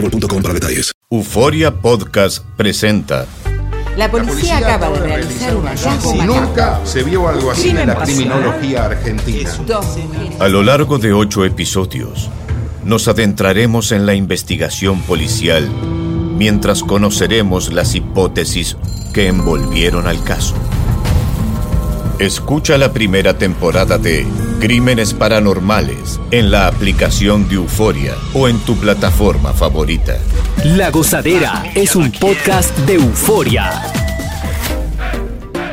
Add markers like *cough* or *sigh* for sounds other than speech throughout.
boostmobile.com para detalles. Euforia Podcast presenta. La policía acaba de realizar un hallazgo. Nunca se vio algo así en la criminología argentina. A lo largo de ocho episodios, nos adentraremos en la investigación policial mientras conoceremos las hipótesis que envolvieron al caso. Escucha la primera temporada de Crímenes Paranormales en la aplicación de Euforia o en tu plataforma favorita. La Gozadera es un podcast de euforia.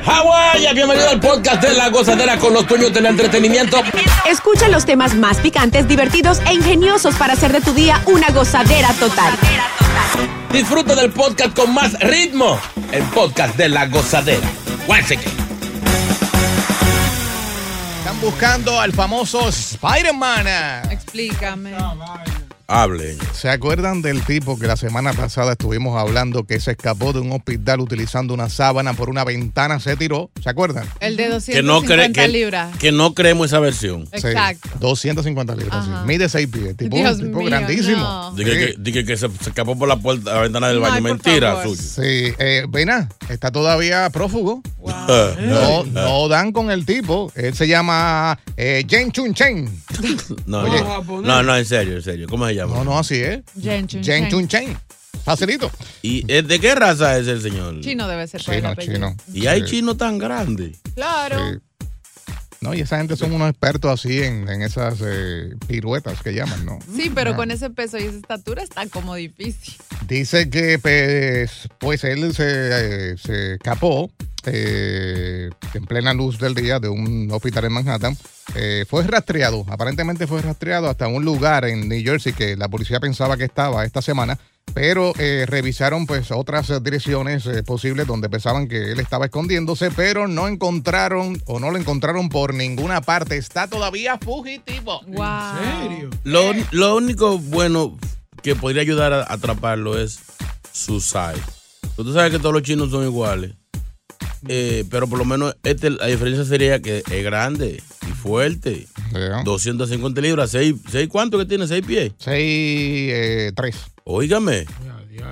Hawái, bienvenido al podcast de La Gozadera con los dueños del entretenimiento. Escucha los temas más picantes, divertidos e ingeniosos para hacer de tu día una gozadera total. Disfruta del podcast con más ritmo. El podcast de La Gozadera. Guáseque. Están buscando al famoso Spider-Man. Explícame. Hable. ¿Se acuerdan del tipo que la semana pasada estuvimos hablando que se escapó de un hospital utilizando una sábana por una ventana, se tiró? ¿Se acuerdan? El de Que no, 250 cre- que, libras. que no creemos esa versión. Sí, Exacto. 250 libras. sí. Mide 6 pies. Tipo, Dios tipo mío, grandísimo. no. Dije que, dije que se, se escapó por la puerta, la ventana del baño. Mentira, suyo. Sí, eh, Vena, está todavía prófugo. No, *laughs* no dan con el tipo. Él se llama eh, Jen Chun Chen. *laughs* No, Oye. no, no, no, en serio, en serio. ¿Cómo se llama? No, no, así es. Jen Chun Chen. Chun Chen. Facilito. ¿Y es de qué raza es el señor? Chino debe ser por el Chino, apellido. chino. Y hay Sí. chinos tan grandes. Claro. Sí. No, y esa gente son unos expertos así en, en esas eh, piruetas que llaman, ¿no? Sí, pero Ah. con ese peso y esa estatura está como difícil. Dice que pues, pues él se, eh, se escapó eh, en plena luz del día de un hospital en Manhattan. Eh, fue rastreado, aparentemente fue rastreado hasta un lugar en New Jersey que la policía pensaba que estaba esta semana, pero eh, revisaron pues otras direcciones eh, posibles donde pensaban que él estaba escondiéndose, pero no encontraron o no lo encontraron por ninguna parte. Está todavía fugitivo. Wow. Lo, lo único bueno que podría ayudar a atraparlo es su size. Pero Tú sabes que todos los chinos son iguales. Eh, pero por lo menos este, la diferencia sería que es grande y fuerte. Yeah. 250 libras, ¿seis, seis cuánto que tiene? ¿Seis pies? Seis, eh, tres. Óigame.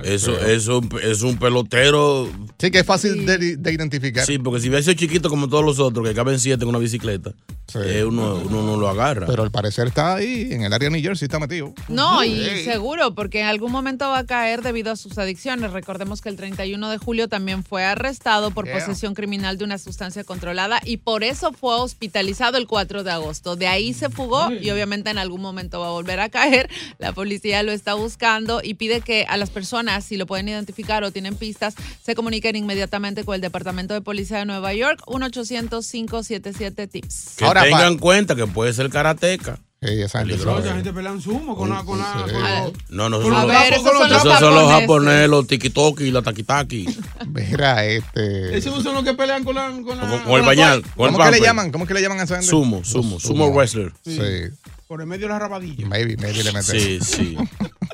Eso, eso es un pelotero. Sí, que es fácil de, de identificar. Sí, porque si hubiese sido chiquito como todos los otros, que caben siete en una bicicleta, Sí. eh, uno, uno no lo agarra. Pero al parecer está ahí, en el área de New Jersey, está metido. No, y seguro, porque en algún momento va a caer debido a sus adicciones. Recordemos que el 31 de julio también fue arrestado por Yeah. posesión criminal de una sustancia controlada y por eso fue hospitalizado el 4 de agosto. De ahí se fugó y obviamente en algún momento va a volver a caer. *laughs* La policía lo está buscando y pide que a las personas, si lo pueden identificar o tienen pistas, se comuniquen inmediatamente con el Departamento de Policía de Nueva York, 1-800-577-TIPS. que Ahora, tengan pa- cuenta que puede ser karateca. Sí, esa gente pelea en sumo con la. Con la Sí. con los- No, no, son los los, esos son los esos son los japoneses. los tikitoki y la takitaki. Mira, este. Esos son los que pelean con la. Con, la, Con, con el bañal. el ¿Cómo que le llaman? ¿Cómo que le llaman a esa gente? Sumo, sumo, Los sumo wrestler. Sí. Por el medio de la rabadilla. Maybe, maybe le meten. Sí, sí.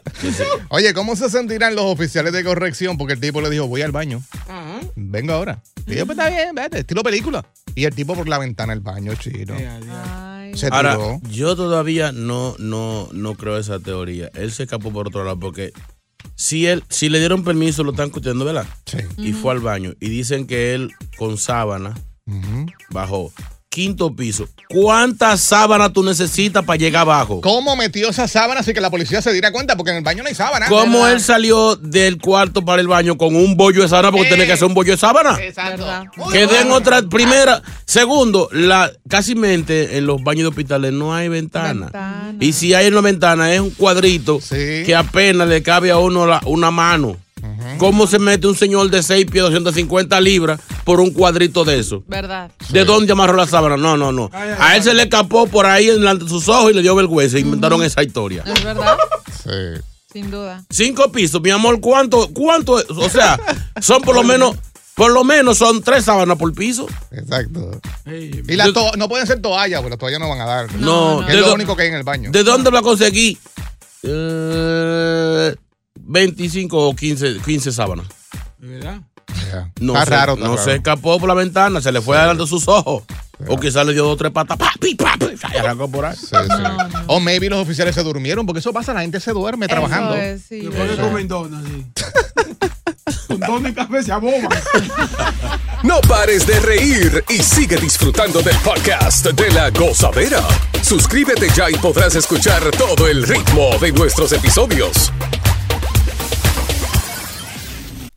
*laughs* Oye, ¿cómo se sentirán los oficiales de corrección? Porque el tipo le dijo, voy al baño. Ajá. Vengo ahora. Y yo, pues está bien, vete, estilo película. Y el tipo por la ventana del baño, chino. Ay. Se Ahora, tiró. yo todavía no, no, no creo esa teoría. Él se escapó por otro lado porque si él, si le dieron permiso, lo están escuchando, ¿verdad? Sí. Y fue al baño. Y dicen que él con sábana bajó. Quinto piso. ¿Cuántas sábanas tú necesitas para llegar abajo? ¿Cómo metió esa sábana así que la policía se diera cuenta? Porque en el baño no hay sábana. ¿Cómo él salió del cuarto para el baño con un bollo de sábana? Porque tiene que hacer un bollo de sábana. Exacto. Que den otra. Primera. Segundo, la, casi mente en los baños de hospitales no hay ventana. Y si hay una ventana, es un cuadrito que apenas le cabe a uno la- una mano. ¿Cómo se mete un señor de 6 pies, 250 libras por un cuadrito de eso? ¿Verdad? ¿De dónde amarró la sábana? No, no, no. A él se le escapó por ahí delante de sus ojos y le dio vergüenza. Inventaron esa historia. Es verdad. Sí. Sin duda. Cinco pisos, mi amor, ¿cuánto? ¿Cuánto? O sea, son por lo menos, por lo menos son tres sábanas por piso. Exacto. Y las to- no pueden ser toallas, porque las toallas no van a dar. No, Que es ¿de lo único que hay en el baño. ¿De dónde lo conseguí? Eh, 25 o 15, 15 sábanas. ¿De verdad? No Está se, raro, está no raro. se escapó por la ventana, se le fue adelante de sus ojos. O quizás le dio dos o tres patas. Pa, pi, pa, pi, y arrancó por ahí. Sí, sí. O maybe los oficiales se durmieron, porque eso pasa, la gente se duerme trabajando. es, sí. *laughs* Se pone con Mendona, sí. con dona y café se. No pares de reír y sigue disfrutando del podcast de la gozadera. Suscríbete ya y podrás escuchar todo el ritmo de nuestros episodios.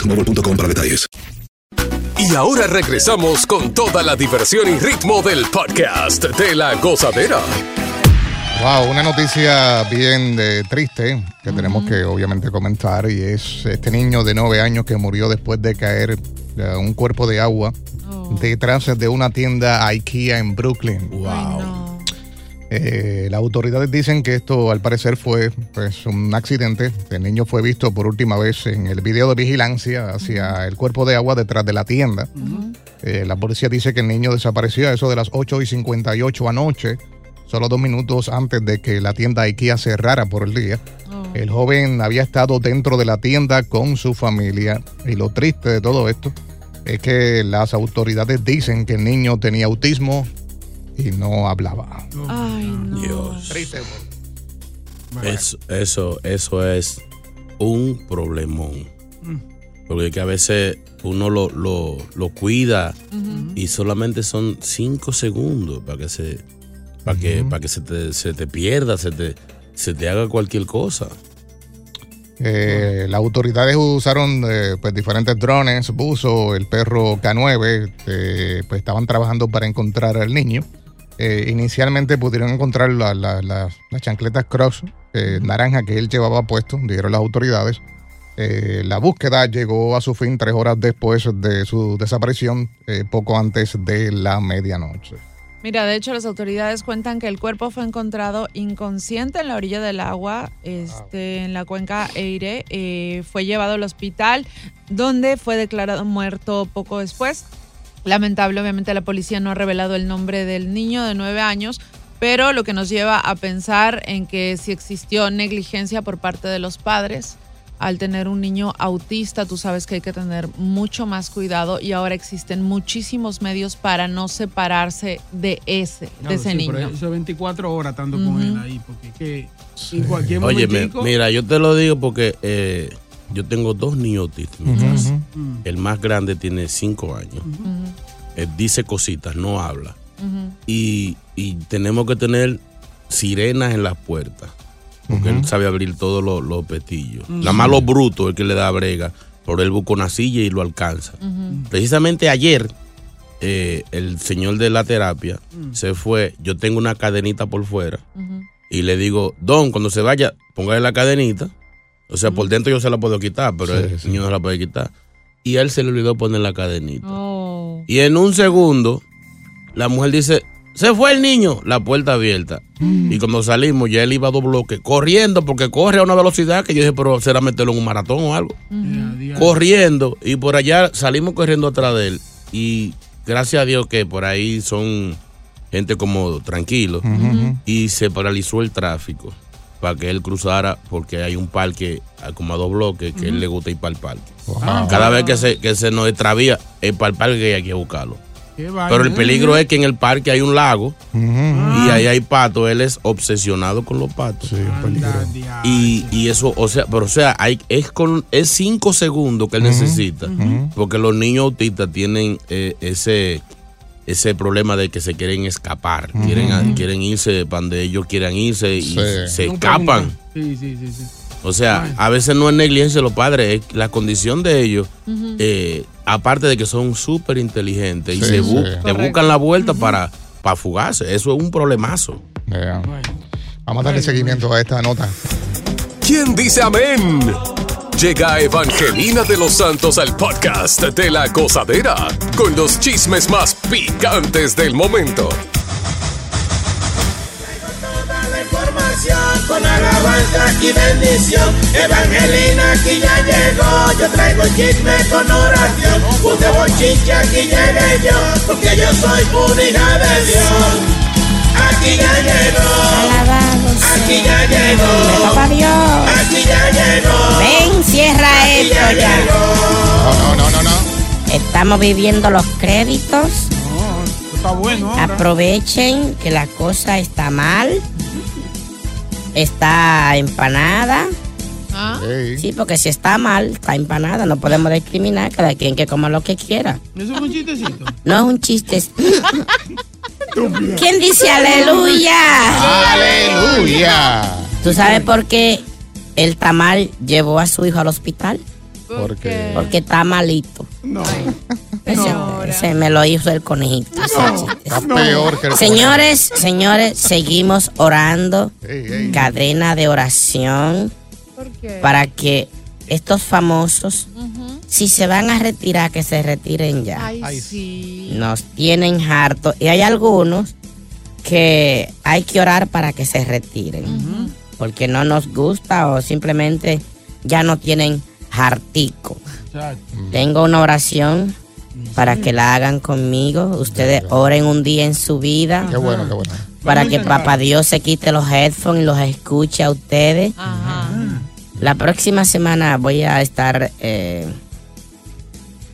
boostmobile.com para detalles. Y ahora regresamos con toda la diversión y ritmo del podcast de la gozadera. Wow, una noticia bien triste que tenemos que obviamente comentar y es este niño de 9 años que murió después de caer eh, un cuerpo de agua detrás de una tienda IKEA en Brooklyn. Wow. Eh, las autoridades dicen que esto al parecer fue pues, un accidente. El niño fue visto por última vez en el video de vigilancia hacia el cuerpo de agua detrás de la tienda. Eh, la policía dice que el niño desapareció a eso de las 8 y 58 anoche, solo dos minutos antes de que la tienda IKEA cerrara por el día. El joven había estado dentro de la tienda con su familia y lo triste de todo esto es que las autoridades dicen que el niño tenía autismo y no hablaba. Ay, no. Dios. Eso, eso, eso es un problemón. Porque que a veces uno lo, lo, lo cuida y solamente son cinco segundos para que se para que, para que se, te, se te pierda, se te, se te haga cualquier cosa. Eh, las autoridades usaron eh, pues, diferentes drones, buzo, el perro K9, eh, pues estaban trabajando para encontrar al niño. Eh, inicialmente pudieron encontrar la- la- la- las chancletas Crocs eh, naranja que él llevaba puesto, dijeron las autoridades. Eh, la búsqueda llegó a su fin tres horas después de su desaparición, eh, poco antes de la medianoche. Mira, de hecho las autoridades cuentan que el cuerpo fue encontrado inconsciente en la orilla del agua, este, en la cuenca Eire. Eh, fue llevado al hospital, donde fue declarado muerto poco después. Lamentable, obviamente la policía no ha revelado el nombre del niño de nueve años, pero lo que nos lleva a pensar en que si existió negligencia por parte de los padres al tener un niño autista, tú sabes que hay que tener mucho más cuidado y ahora existen muchísimos medios para no separarse de ese, de ese sí, niño. pero Eso es 24 horas estando con él ahí, porque es que en cualquier Oye, momento. mira, yo te lo digo porque eh, yo tengo dos niños autistas. en mi casa. El más grande tiene cinco años. Él dice cositas, no habla. y, y tenemos que tener sirenas en las puertas. Porque él sabe abrir todos los, los petillos. Ujú. Nada más lo bruto es que le da brega. Pero él busca una silla y lo alcanza. Precisamente ayer eh, el señor de la terapia se fue. Yo tengo una cadenita por fuera. Y le digo, Don, cuando se vaya, póngale la cadenita. O sea, por dentro yo se la puedo quitar, pero Sí, el sí. niño no la puede quitar. Y a él se le olvidó poner la cadenita. Oh. Y en un segundo, la mujer dice, se fue el niño, la puerta abierta. Y cuando salimos, ya él iba a dos bloques, corriendo, porque corre a una velocidad que yo dije, pero será meterlo en un maratón o algo. Corriendo, y por allá salimos corriendo atrás de él. Y gracias a Dios que por ahí son gente como tranquilo. Y se paralizó el tráfico para que él cruzara, porque hay un parque a como a dos bloques que él le gusta ir para el parque. Ah, Cada vez que se, que se nos extravía, es para el parque que hay que buscarlo. Pero el peligro es que en el parque hay un lago Ah. y ahí hay patos. Él es obsesionado con los patos. Y, y eso, o sea, pero o sea, hay, es con es cinco segundos que él necesita. Porque los niños autistas tienen eh, ese ese problema de que se quieren escapar, quieren, quieren irse para donde ellos quieran irse y Sí. se escapan. Sí, sí, sí, sí. O sea, a veces no es negligencia de los padres, es la condición de ellos. eh, aparte de que son súper inteligentes y se bu- sí. te buscan la vuelta para, para fugarse. Eso es un problemazo. Yeah. Vamos a darle seguimiento a esta nota. ¿Quién dice amén? Llega Evangelina de los Santos al podcast de la gozadera con los chismes más picantes del momento. información con alabanza y bendición. Evangelina aquí ya llegó, yo traigo el chisme con oración. Puse bochinche, aquí llegué yo, porque yo soy una hija de Dios. Aquí ya llegó, aquí ya llegó, Papá Dios. aquí ya llegó. Ven, cierra Aquí esto ya ya. No, no, no, no, no. Estamos viviendo los créditos. Está bueno ahora. Aprovechen que la cosa está mal. Está empanada. ¿Ah? Sí, porque si está mal, está empanada. No podemos discriminar. Cada quien que coma lo que quiera. Eso es un chistecito. No es un chiste. *laughs* ¿Quién dice aleluya? Aleluya. ¿Tú sabes por qué el tamal llevó a su hijo al hospital? Porque Porque está malito. No. Ese, ese me lo hizo el conejito. chiste. está peor que el Señores, señores, seguimos orando. Ey, ey. Cadena de oración ¿Por qué? para que estos famosos, si se van a retirar, que se retiren ya. Ay, Ay, sí. Nos tienen harto. Y hay algunos que hay que orar para que se retiren. Porque no nos gusta o simplemente ya no tienen hartico. Tengo una oración para que la hagan conmigo. Ustedes oren un día en su vida Qué bueno, qué bueno. para que. Papá Dios se quite los headphones y los escuche a ustedes. Ajá. La próxima semana voy a estar eh,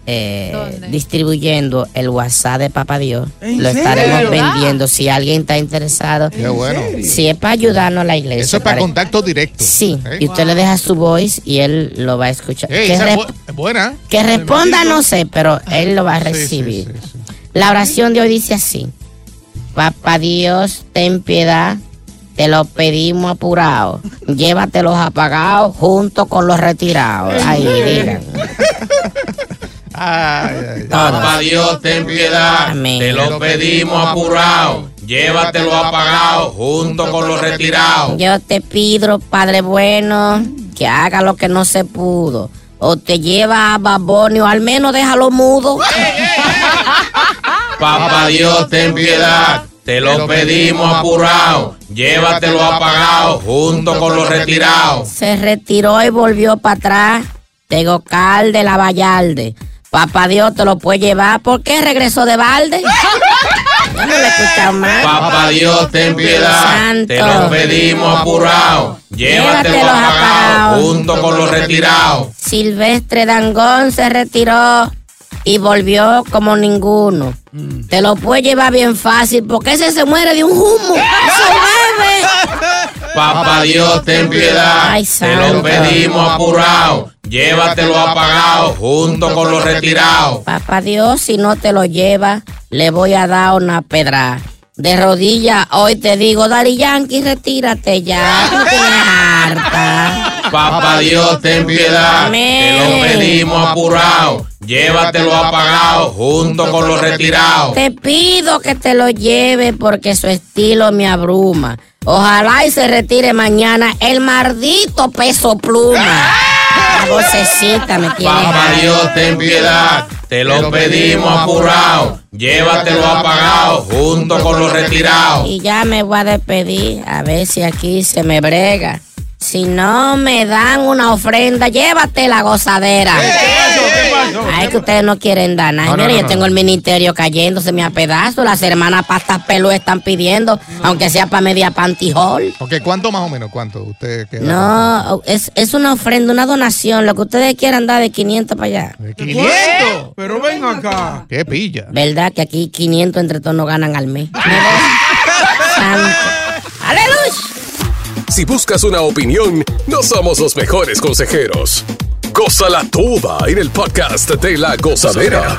eh, distribuyendo el WhatsApp de Papá Dios. ¿En Lo serio? estaremos vendiendo. Si alguien está interesado, Qué bueno. si es para ayudarnos a la iglesia. Eso es para para- contacto directo. Sí, y usted le deja su voice y él lo va a escuchar. Que, esa re- es bu- es buena. que responda no sé, pero él lo va a Sí, sí, recibir. sí, sí. La oración de hoy dice así. Papá Dios, ten piedad. Te lo pedimos apurado. *laughs* Llévatelos apagados junto con los retirados. Ahí, digan. *laughs* Ay, ay, ay. Papá Dios, ten piedad. Amén. Te lo pedimos apurado. Llévatelo apagado junto con los retirados. Yo te pido, Padre bueno, que haga lo que no se pudo. O te lleva a Baboni o al menos déjalo mudo. *laughs* Papá Dios, ten piedad. Te lo pedimos apurado. Llévatelo apagado junto con los retirados. Se retiró y volvió para atrás. Tegocal de la Vallarde. Papá Dios te lo puede llevar. ¿Por qué regresó de balde? Yo *laughs* no lo he escuchado más. Papá Dios, ten piedad. Santo. Te lo pedimos apurado. Llévatelo Llévatelo apagado apagado. junto con los retirados. Silvestre Dangón se retiró y volvió como ninguno. Te lo puede llevar bien fácil porque ese se muere de un humo. *laughs* ¡Eso bebe! Papá Dios, ten piedad. Ay, Te lo pedimos apurado. Llévatelo apagado junto con los retirados. Papá Dios, si no te lo lleva, le voy a dar una pedra. De rodilla, hoy te digo, Dari Yankee, retírate ya. No tienes harta. Papá Dios, ten piedad. Te lo pedimos apurado. Llévatelo apagado junto con los retirados. Te pido que te lo lleve porque su estilo me abruma. Ojalá y se retire mañana el maldito peso pluma. La vocecita me tiene. Papá Dios, ten piedad. Te lo pedimos apurado. Llévatelo apagado junto con los retirados. Y ya me voy a despedir, a ver si aquí se me brega. Si no me dan una ofrenda, llévate la gozadera. Ay, que ustedes no quieren dar nada. No, no, Mira, no, yo no. tengo el ministerio cayéndose a pedazos. Las hermanas pastas pelo están pidiendo, aunque sea para media pantijol. Ok, ¿cuánto más o menos? ¿Cuánto? ¿Usted queda? No, es, es una ofrenda, una donación. Lo que ustedes quieran dar de 500 para allá. ¿500? Pero ven acá. ¿Qué pilla? ¿Verdad que aquí 500 entre todos no ganan al mes? *laughs* Santo. ¡Aleluya! Si buscas una opinión, no somos los mejores consejeros. Gózala toda en el podcast de la gozadera.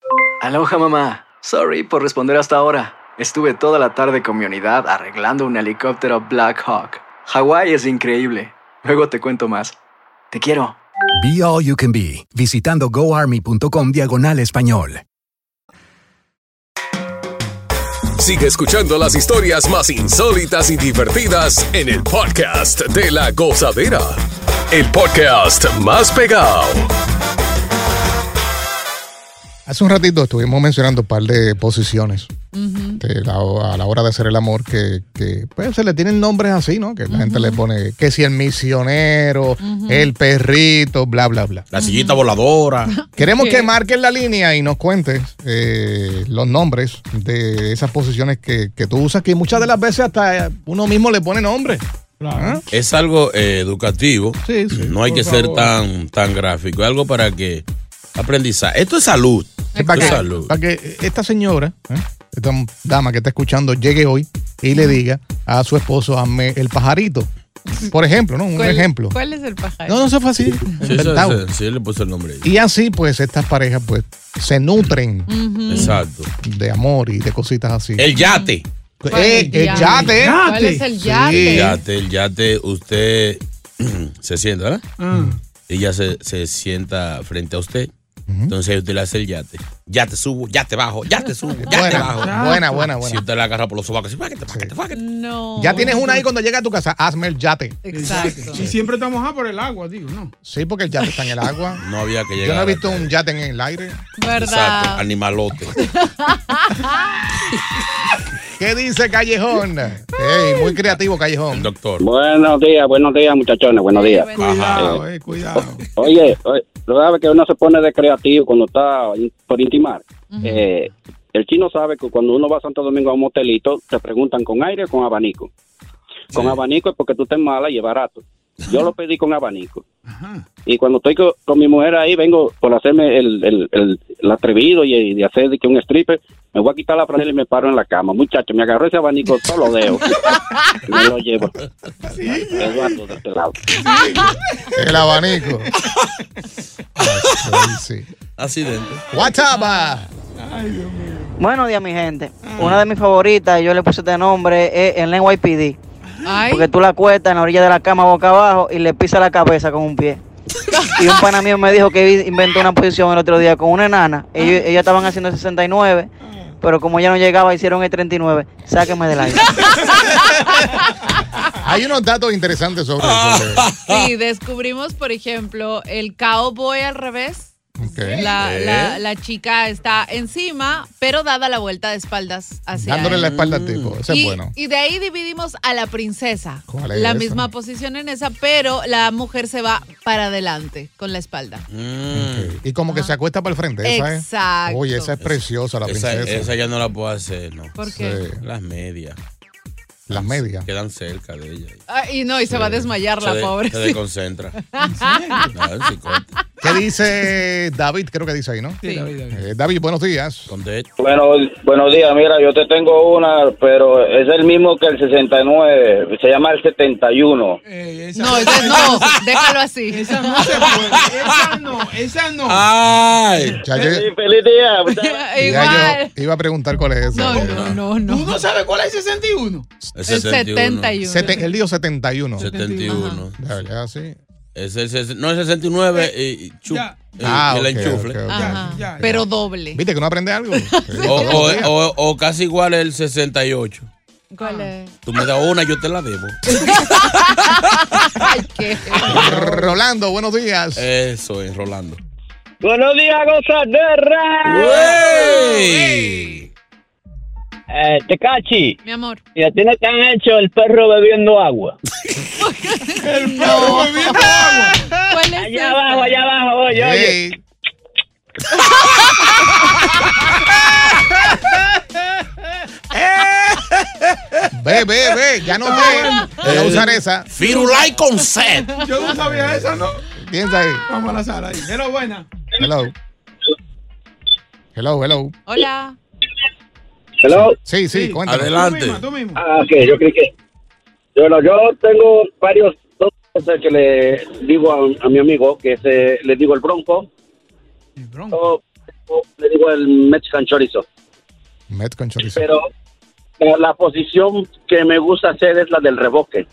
Aloha mamá. Sorry por responder hasta ahora. Estuve toda la tarde con mi unidad arreglando un helicóptero Black Hawk. Hawái es increíble. Luego te cuento más. Te quiero. Be All You Can Be, visitando goarmy.com diagonal español. Sigue escuchando las historias más insólitas y divertidas en el podcast de la gozadera. El podcast más pegado. Hace un ratito estuvimos mencionando un par de posiciones de la- a la hora de hacer el amor que, que, pues, se le tienen nombres así, ¿no? Que la gente le pone que si el misionero, el perrito, bla, bla, bla. La sillita voladora. *laughs* Queremos que marques la línea y nos cuentes eh, los nombres de esas posiciones que, que tú usas, que muchas de las veces hasta uno mismo le pone nombre. ¿Ah? Es algo eh, educativo. Sí, sí. No hay que ser tan, tan gráfico. Algo para que aprendizaje. Esto es salud. Sí, para, que, salud. para que esta señora, ¿eh? esta dama que está escuchando, llegue hoy y le diga a su esposo, hazme el pajarito. Por ejemplo, ¿no? Un ¿Cuál- ejemplo. ¿Cuál es el pajarito? No, no se fue así. Sí, eso- inventado. eso- sí, él le puso el nombre. ahí. Y así, pues, estas parejas, pues, se nutren. Exacto. de amor y de cositas así. El yate. Eh, el yate. ¿Cuál es el yate? El yate, el yate, usted *clears throat* se sienta, ¿verdad? Ah. Ella se, se sienta frente a usted. Entonces usted le hace el yate. Ya te subo, ya te bajo, ya te subo, ya te Buena, bajo. buena, buena, buena. Si usted la agarra por los sobacos, fáquete, fáquete, fáquete. No. Ya tienes una ahí cuando llega a tu casa, hazme el yate. Exacto. Si siempre está mojado por el agua, digo, ¿no? Sí, porque el yate está en el agua. *laughs* No había que Yo llegar. no he visto un yate en el aire. Exacto, ¿Verdad? animalote. *laughs* ¿Qué dice Callejón? Ey, muy creativo Callejón. Doctor. Buenos días, buenos días, muchachones, buenos días. Cuidado, eh, cuidado. Oye, oye, tú sabes que uno se pone de creativo cuando está por intimar. Eh, el chino sabe que cuando uno va a Santo Domingo a un motelito, te preguntan con aire o con abanico. Con abanico es porque tú estás mala y es barato. Yo lo pedí con abanico. Y cuando estoy co- con, mi mujer ahí, vengo por hacerme el, el, el- el atrevido y, y de hacer de que un stripper, me voy a quitar la franela y me paro en la cama. Muchacho, me agarró ese abanico, solo lo dejo. Y *laughs* me lo llevo. Eduardo, de este lado. El abanico. *laughs* Sí. Accidente. WhatsApp. ah. Buenos días, mi gente. Una de mis favoritas, yo le puse este nombre, es el NYPD. Porque tú la cuestas en la orilla de la cama boca abajo y le pisas la cabeza con un pie. Y un pana mío me dijo que inventó una posición el otro día con una enana. Ellos, ellas estaban haciendo el 69, pero como ya no llegaba, hicieron el 39. Sáquenme del aire. *laughs* Hay unos datos interesantes sobre Ah. eso. Sí, descubrimos, por ejemplo, el cowboy al revés. La, ¿Eh? la- la chica está encima, pero dada la vuelta de espaldas hacia Dándole él. la espalda al tipo. Eso y, es bueno. y de ahí dividimos a la princesa. ¿Cuál es La esa? misma posición en esa, pero la mujer se va para adelante con la espalda. Ok. Y como que se acuesta para el frente. Esa es. Exacto. Oye, esa es preciosa, la Esa, princesa. esa ya no la puedo hacer, ¿no? ¿Por qué? Las medias. Las medias. Quedan cerca de ella. Ah, y no, y se va a desmayar la de- pobre. Se *laughs* sí. desconcentra. Psicótico. ¿Qué dice David? Creo que dice ahí, ¿no? Sí. Eh, David, buenos días. Bueno, buenos días. Mira, yo te tengo una, pero es el mismo que el 69. Se llama el 71. No, ese no, déjalo así. Esa no se puede. Esa no, esa no. Ay. Ya yo- Sí, feliz día. *laughs* ya Igual. yo iba a preguntar cuál es esa. No, no, no, no. ¿Tú no sabes cuál es el 61? El El 71. Sete- él dijo 71. 71. De verdad, sí. Es el, no, el 69 y, y chu- Ya. y- Ah, y el ok, enchufle. ok, ok. Ajá. Pero doble. ¿Viste que no aprende algo? *laughs* O, o- o- o casi igual el 68. ¿Cuál es? Tú me das una, yo te la debo. *laughs* Ay, qué. Rolando, buenos días. Eso es, Rolando. Buenos días, gozadera. ¡Wey! Eh, Tecachi, Mi amor. ¿y a ti no te han hecho el perro bebiendo agua? *laughs* El perro bebiendo agua. ¿Cuál es Allá esa? abajo, allá abajo, oye, oye. Ey. *laughs* Ve, ve, ve, ya no sé. Voy a usar esa. Firulai con sed. Yo no sabía esa, ¿no? Piensa ahí. Vamos a la sala ahí. Era buena. Hello. Hello, hello. Hola. Hello. Sí, sí, cuéntame. Adelante. Tú mismo. Ah, ok, yo creí que. Bueno, yo tengo varios dos cosas que le digo a, a mi amigo, que se, le digo el bronco, El bronco. o, o le digo el Mexican chorizo. Chorizo. Pero la, la posición que me gusta hacer es la del reboque.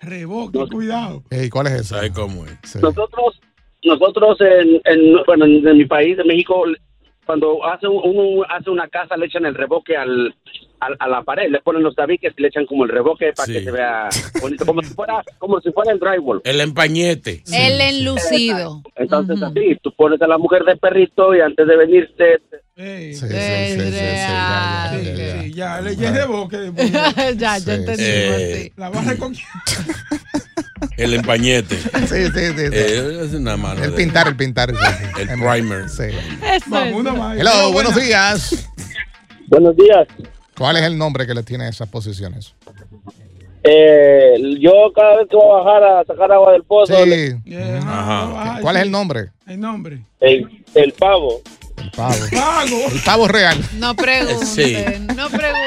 Reboque, cuidado. Ey, ¿Cuál es esa? ¿Sabes cómo es? Sí. Nosotros, nosotros en, en, bueno, en, en mi país, en México, cuando hace un- uno hace una casa, le echan el reboque al, al- a la pared, le ponen los tabiques y le echan como el reboque para Sí. que se vea bonito, como si fuera, como si fuera el drywall. El empañete. El enlucido. Entonces así, tú pones a la mujer de perrito y antes de venirte. Sí, sí, sí, sí, sí, ya, ya, Sí, ya, ya. sí, ya, le después. *laughs* ya, ya entendimos, sí. La vas *laughs* a. El empañete. *laughs* Sí, sí, sí. sí. Eh, es una mano. El de- pintar, el pintar. sí, sí. El primer. Sí. Eso es. Hello, buenos días. buenos días. ¿Cuál es el nombre que le tiene a esas posiciones? Eh, yo cada vez que voy a bajar a sacar agua del pozo, le- Sí. Yeah, Ajá. ah, ¿Cuál es el nombre? El nombre. el, el pavo. El pavo. El pavo real. No pregunten, Sí. no pregunten.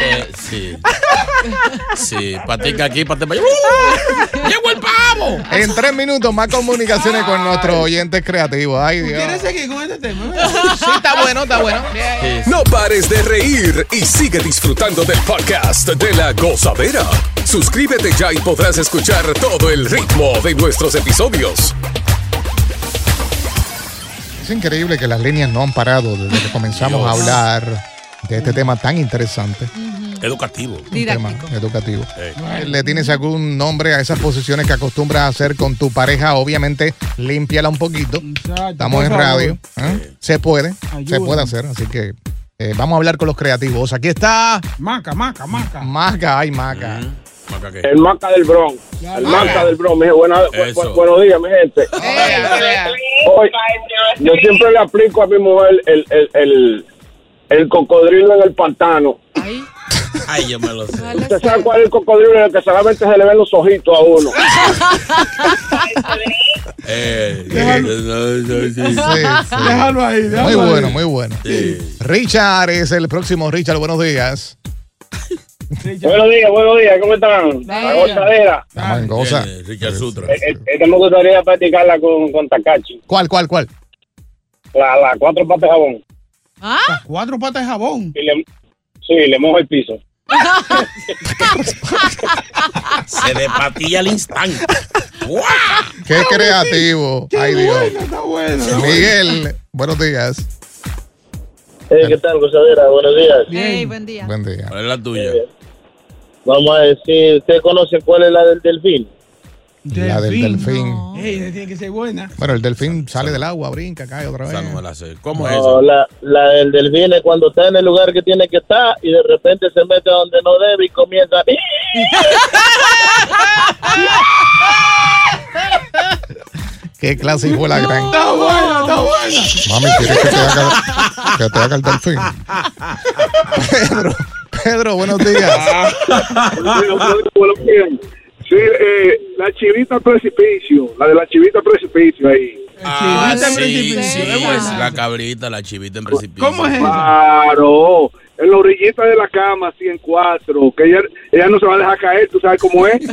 Ese, sí. Sí, patica aquí, patica allá. ¡Uh! ¡Llegó el pavo! En tres minutos más comunicaciones con nuestros oyentes creativos. Ay, Dios. ¿Quieres seguir con este tema? Sí, está bueno, está bueno. Sí, No pares de reír y sigue disfrutando del podcast de la gozadera. Suscríbete ya y podrás escuchar todo el ritmo de nuestros episodios. Es increíble que las líneas no han parado desde que comenzamos a hablar de este tema tan interesante. Educativo. Un tema educativo. Eh. ¿Le tienes algún nombre a esas posiciones que acostumbras a hacer con tu pareja? Obviamente, límpiala un poquito. Exacto, Estamos en radio. ¿eh? Se puede, se puede hacer. Así que eh, vamos a hablar con los creativos. Aquí está Maca, maca, maca. Maca. Ay, Maca. El maca del Bronx. El maca del Bronx. Mije, buena- bu- Eso. bu- buenos días, mi gente. Hoy, yo siempre le aplico a mi mujer el, el, el, el cocodrilo en el pantano. Ay, Ay, yo me lo sé. ¿cuál es ¿Usted sabe cuál es el cocodrilo en el que solamente se le ven los ojitos a uno? *laughs* Eh, Déjalo. no, no, sí. Sí, sí. Déjalo ahí, déjalo Muy ahí. bueno, muy bueno. Sí. Richard es el próximo. Richard, buenos días. Buenos días, buenos días. ¿Cómo están? La gozadera. Goza. Eh, Richard Sutra. Eh, eh, Esta me gustaría practicarla con, con Takachi. ¿Cuál, cuál, cuál? La, la cuatro patas de jabón. ¿Ah? Las Cuatro patas de jabón. Y le, sí, le mojo el piso. Se despatilla al instante. ¡Guau! *laughs* Qué creativo. Ay, Qué Dios. bueno, está bueno. está bueno. Miguel, buenos días. Eh, ¿Qué tal, gozadera? Buenos días. Hey, buen día. Buen día. ¿Cuál es la tuya? Vamos a decir, ¿usted conoce cuál es la del delfín? La del delfín. Ey, tiene que ser buena. Bueno, el delfín sale del agua, brinca, cae otra vez. Esa no me la sé. ¿Cómo es No, eso? la, la del delfín es cuando está en el lugar que tiene que estar y de repente se mete donde no debe y comienza. Qué clase fue la gran. Está buena, está buena. Mami, ¿quieres que te haga, que te haga el delfín? Pedro, *laughs* Pedro, buenos días. *laughs* Sí, eh, la chivita precipicio, la de la chivita precipicio ahí. Ah, Chivita en sí, precipicio, sí, la cabrita, la chivita en precipicio. ¿Cómo es Claro, en la orillita de la cama, así en cuatro, que ella, ella no se va a dejar caer, ¿tú sabes cómo es? Y *laughs*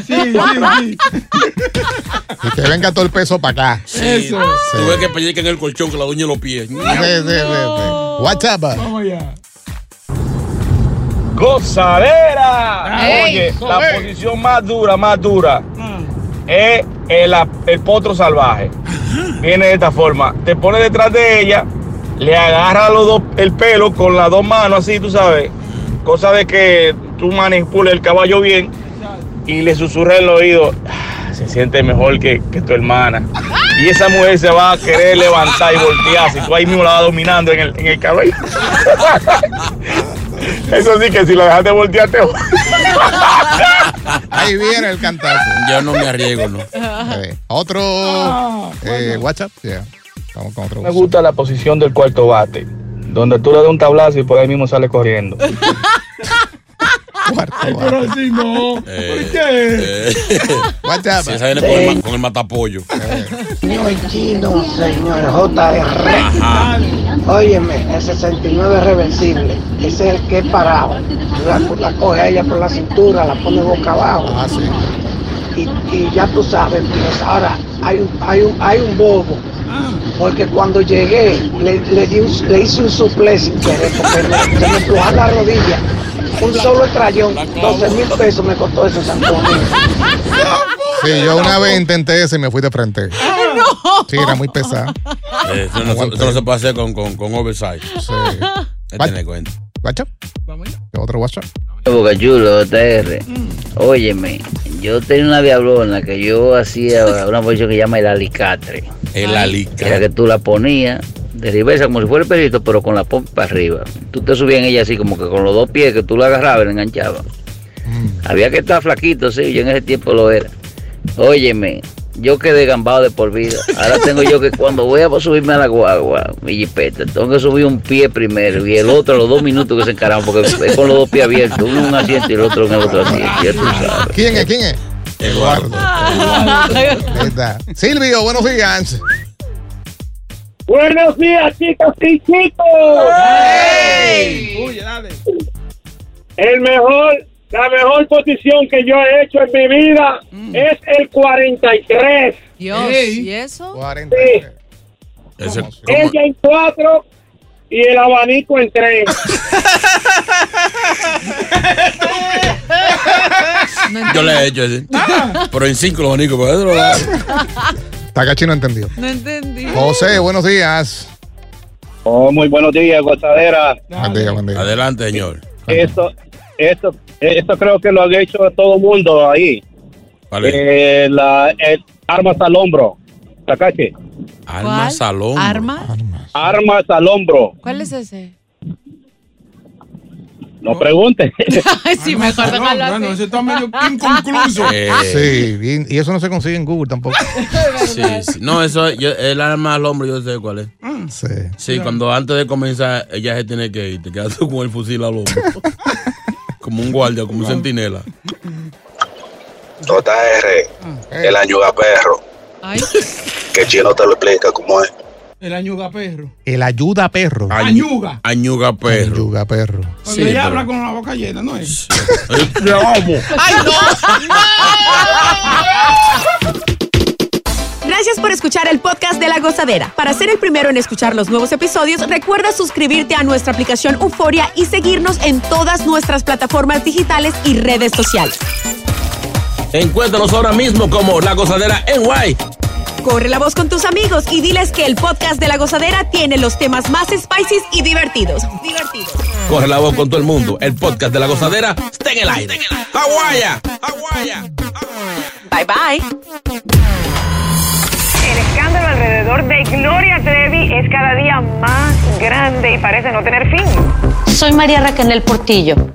que venga todo el peso para acá. Sí, Tú ves que pellizca en el colchón con la uña de los pies. Sí, sí, sí, sí. WhatsApp. ¡Gozadera! Ey, Oye, la posición más dura, más dura es el, el potro salvaje. Viene de esta forma: te pones detrás de ella, le agarra los dos, el pelo con las dos manos, así, tú sabes. Cosa de que tú manipules el caballo bien y le susurras el oído. "Ah, Se siente mejor que, que tu hermana. Y esa mujer se va a querer levantar y voltearse. Y tú ahí mismo la vas dominando en el, en el cabello. *laughs* Eso sí que si la dejaste voltear te *laughs* Ahí viene el cantazo. Yo no me arriesgo, ¿no? Eh, otro eh, WhatsApp. Yeah. Vamos con otro. Me gusta la posición del cuarto bate, donde tú le das un tablazo y por ahí mismo sale corriendo. *laughs* Pero así no. Eh, ¿Por qué? WhatsApp. Si esa viene con el, con el matapollo. Señor chino, señor JR. Ajá. Óyeme, el 69 es reversible. Ese es el que es parado. La, la coge a ella por la cintura, la pone boca abajo. Ah, sí. Y, y ya tú sabes, pues ahora hay un, hay un, hay un bobo. Porque cuando llegué, le, le, di un- le hice un suple sin querer, porque me, me la rodilla. Un solo estrellón, 12 mil pesos me costó eso Domingo. Sí, yo una vez intenté ese y me fui de frente. Sí, era muy pesado. Eh, Eso no, se- eso no se puede hacer con, con, con oversize. Sí. Tener cuenta. WhatsApp. Otro WhatsApp. Boca Chulo, JR. Óyeme, yo tenía una diablona que yo hacía una posición que llama el alicatre. El alicatre. Era que tú la ponías de reversa como si fuera el perrito, pero con la pompa para arriba. Tú te subías en ella así como que con los dos pies que tú la agarrabas y la enganchabas. Había que estar flaquito, sí, yo en ese tiempo lo era. Óyeme, yo quedé gambado de por vida. Ahora tengo yo que cuando voy a subirme a la guagua, mi jipeta, tengo que subir un pie primero y el otro a los dos minutos que se encaraban, porque es con los dos pies abiertos, uno en un asiento y el otro en el otro asiento. Ya tú sabes. ¿Quién es? ¿Quién es? Eduardo. Ahí *laughs* está. Silvio, buenos días. Buenos días, chicos y chicos. Uy, dale. El mejor, la mejor posición que yo he hecho en mi vida es el 43. Dios, Ey. ¿y eso? Sí, Ese- ¿cómo? ella en cuatro y el abanico en *laughs* Yo le he hecho ese. Pero en cinco los abanicos, eso lo da. Takachi no entendió. No entendí. José, buenos días. Oh, muy buenos días, gozadera. Buen día, buen día. Adelante, señor. Esto, esto, esto creo que lo han hecho todo el mundo ahí. Vale. Eh, la, el armas al hombro. Takachi. Armas al hombro. ¿Arma? Armas al hombro. ¿Cuál es ese? No pregunte. *laughs* Ay, sí, mejor déjalo Bueno, así. ese está medio inconcluso. *laughs* Eh, Sí, bien, y eso no se consigue en Google tampoco. *laughs* sí, sí. No, eso, yo, el arma al hombro, yo sé cuál es. Sí. Sí, cuando antes de comenzar, ella se tiene que ir. Te quedas tú con el fusil al hombro. como un guardia, como un centinela. JR, el añuga perro. Ay, Que Chino te lo explica cómo es. El añuga perro. El ayuda perro. Añuga. Añuga perro. Ayuda perro. Cuando Sí, ella pero- habla con la boca llena, ¿no es? Te amo. *laughs* Gracias por escuchar el podcast de La Gozadera. Para ser el primero en escuchar los nuevos episodios, recuerda suscribirte a nuestra aplicación Euforia y seguirnos en todas nuestras plataformas digitales y redes sociales. Encuéntranos ahora mismo como La Gozadera en Guay. Corre la voz con tus amigos y diles que el podcast de La Gozadera tiene los temas más spicy y divertidos. Divertidos. Corre la voz con todo el mundo. El podcast de La Gozadera está en el aire. ¡Aguaya! ¡Aguaya! Bye bye. El escándalo alrededor de Gloria Trevi es cada día más grande y parece no tener fin. Soy María Raquel Portillo.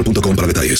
boostmobile.com para detalles.